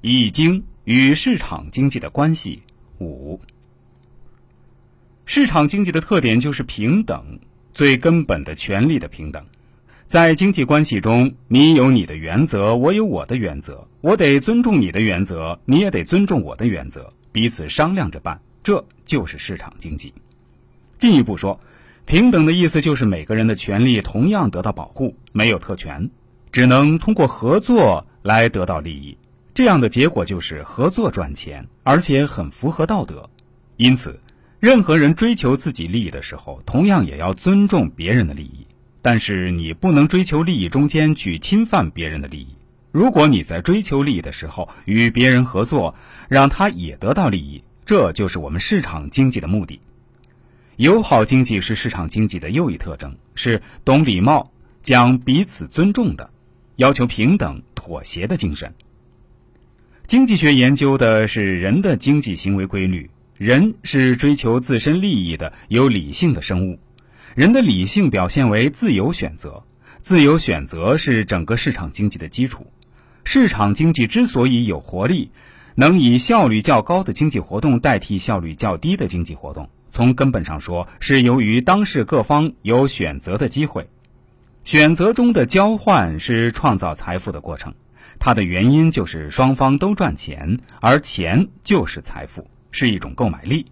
易经与市场经济的关系五。市场经济的特点就是平等，最根本的权利的平等。在经济关系中，你有你的原则，我有我的原则，我得尊重你的原则，你也得尊重我的原则，彼此商量着办，这就是市场经济。进一步说，平等的意思就是每个人的权利同样得到保护，没有特权，只能通过合作来得到利益。这样的结果就是合作赚钱，而且很符合道德。因此，任何人追求自己利益的时候，同样也要尊重别人的利益。但是你不能追求利益中间去侵犯别人的利益。如果你在追求利益的时候与别人合作，让他也得到利益，这就是我们市场经济的目的。友好经济是市场经济的又一特征，是懂礼貌、讲彼此尊重的，要求平等、妥协的精神。经济学研究的是人的经济行为规律，人是追求自身利益的有理性的生物，人的理性表现为自由选择，自由选择是整个市场经济的基础。市场经济之所以有活力，能以效率较高的经济活动代替效率较低的经济活动。从根本上说，是由于当事各方有选择的机会，选择中的交换是创造财富的过程，它的原因就是双方都赚钱，而钱就是财富，是一种购买力。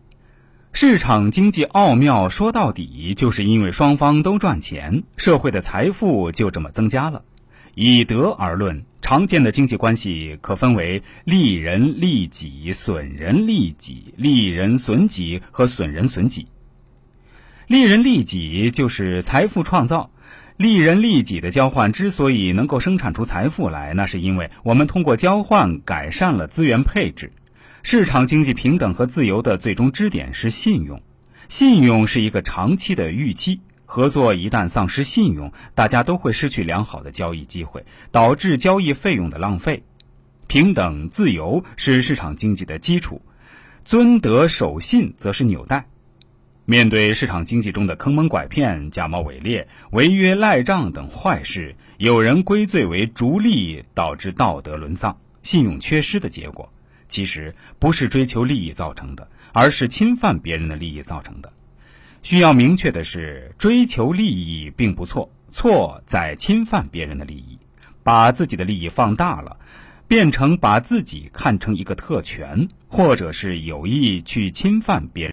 市场经济奥妙说到底，就是因为双方都赚钱，社会的财富就这么增加了。以德而论。常见的经济关系可分为利人利己、损人利己、利人损己和损人损己。利人利己就是财富创造，利人利己的交换之所以能够生产出财富来，那是因为我们通过交换改善了资源配置。市场经济平等和自由的最终支点是信用，信用是一个长期的预期。合作一旦丧失信用，大家都会失去良好的交易机会，导致交易费用的浪费。平等、自由是市场经济的基础，尊德守信则是纽带。面对市场经济中的坑蒙拐骗、假冒伪劣、违约赖账等坏事，有人归罪为逐利导致道德沦丧、信用缺失的结果。其实不是追求利益造成的，而是侵犯别人的利益造成的。需要明确的是，追求利益并不错，错在侵犯别人的利益，把自己的利益放大了，变成把自己看成一个特权，或者是有意去侵犯别人。